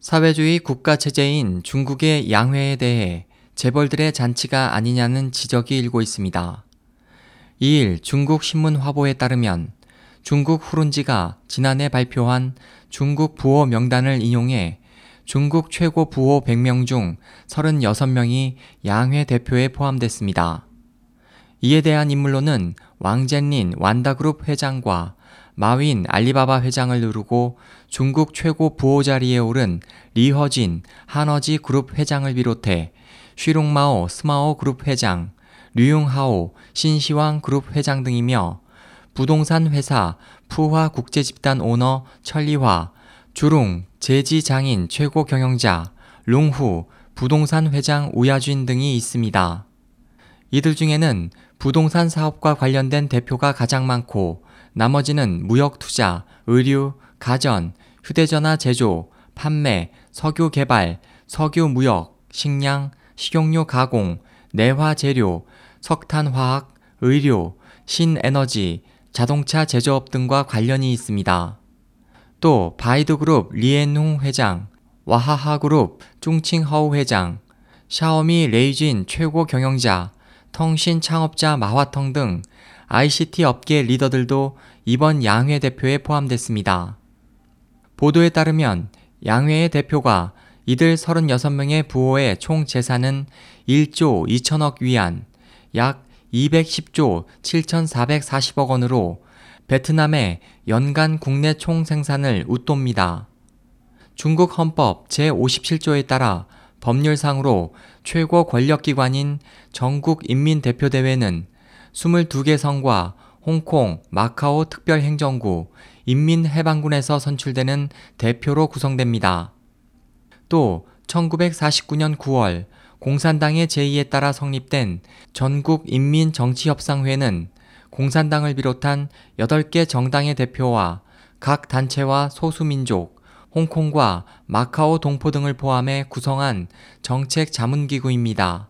사회주의 국가 체제인 중국의 양회에 대해 재벌들의 잔치가 아니냐는 지적이 일고 있습니다. 2일 중국 신문 화보에 따르면 중국 후룬지가 지난해 발표한 중국 부호 명단을 인용해 중국 최고 부호 100명 중 36명이 양회 대표에 포함됐습니다. 이에 대한 인물로는 왕젠린 완다그룹 회장과 마윈 알리바바 회장을 누르고 중국 최고 부호 자리에 오른 리허진 한어지 그룹 회장을 비롯해 쉬룽마오 스마오 그룹 회장, 류융하오 신시황 그룹 회장 등이며 부동산 회사 푸화 국제집단 오너 천리화, 주룽 제지 장인 최고 경영자, 룽후 부동산 회장 우야쥔 등이 있습니다. 이들 중에는 부동산 사업과 관련된 대표가 가장 많고 나머지는 무역 투자, 의류, 가전, 휴대전화 제조, 판매, 석유 개발, 석유 무역, 식량, 식용유 가공, 내화 재료, 석탄 화학, 의료, 신에너지, 자동차 제조업 등과 관련이 있습니다. 또 바이두그룹 리엔홍 회장, 와하하 그룹 쭝칭허우 회장, 샤오미 레이진 최고 경영자, 통신 창업자 마화텅 등 ICT 업계 리더들도 이번 양회 대표에 포함됐습니다. 보도에 따르면 양회의 대표가 이들 36명의 부호의 총 재산은 1조 2천억 위안, 약 210조 7,440억 원으로 베트남의 연간 국내 총 생산을 웃돕니다. 중국 헌법 제57조에 따라 법률상으로 최고 권력기관인 전국인민대표대회는 22개 성과 홍콩, 마카오 특별행정구, 인민해방군에서 선출되는 대표로 구성됩니다. 또 1949년 9월 공산당의 제의에 따라 성립된 전국인민정치협상회는 공산당을 비롯한 8개 정당의 대표와 각 단체와 소수민족, 홍콩과 마카오 동포 등을 포함해 구성한 정책 자문기구입니다.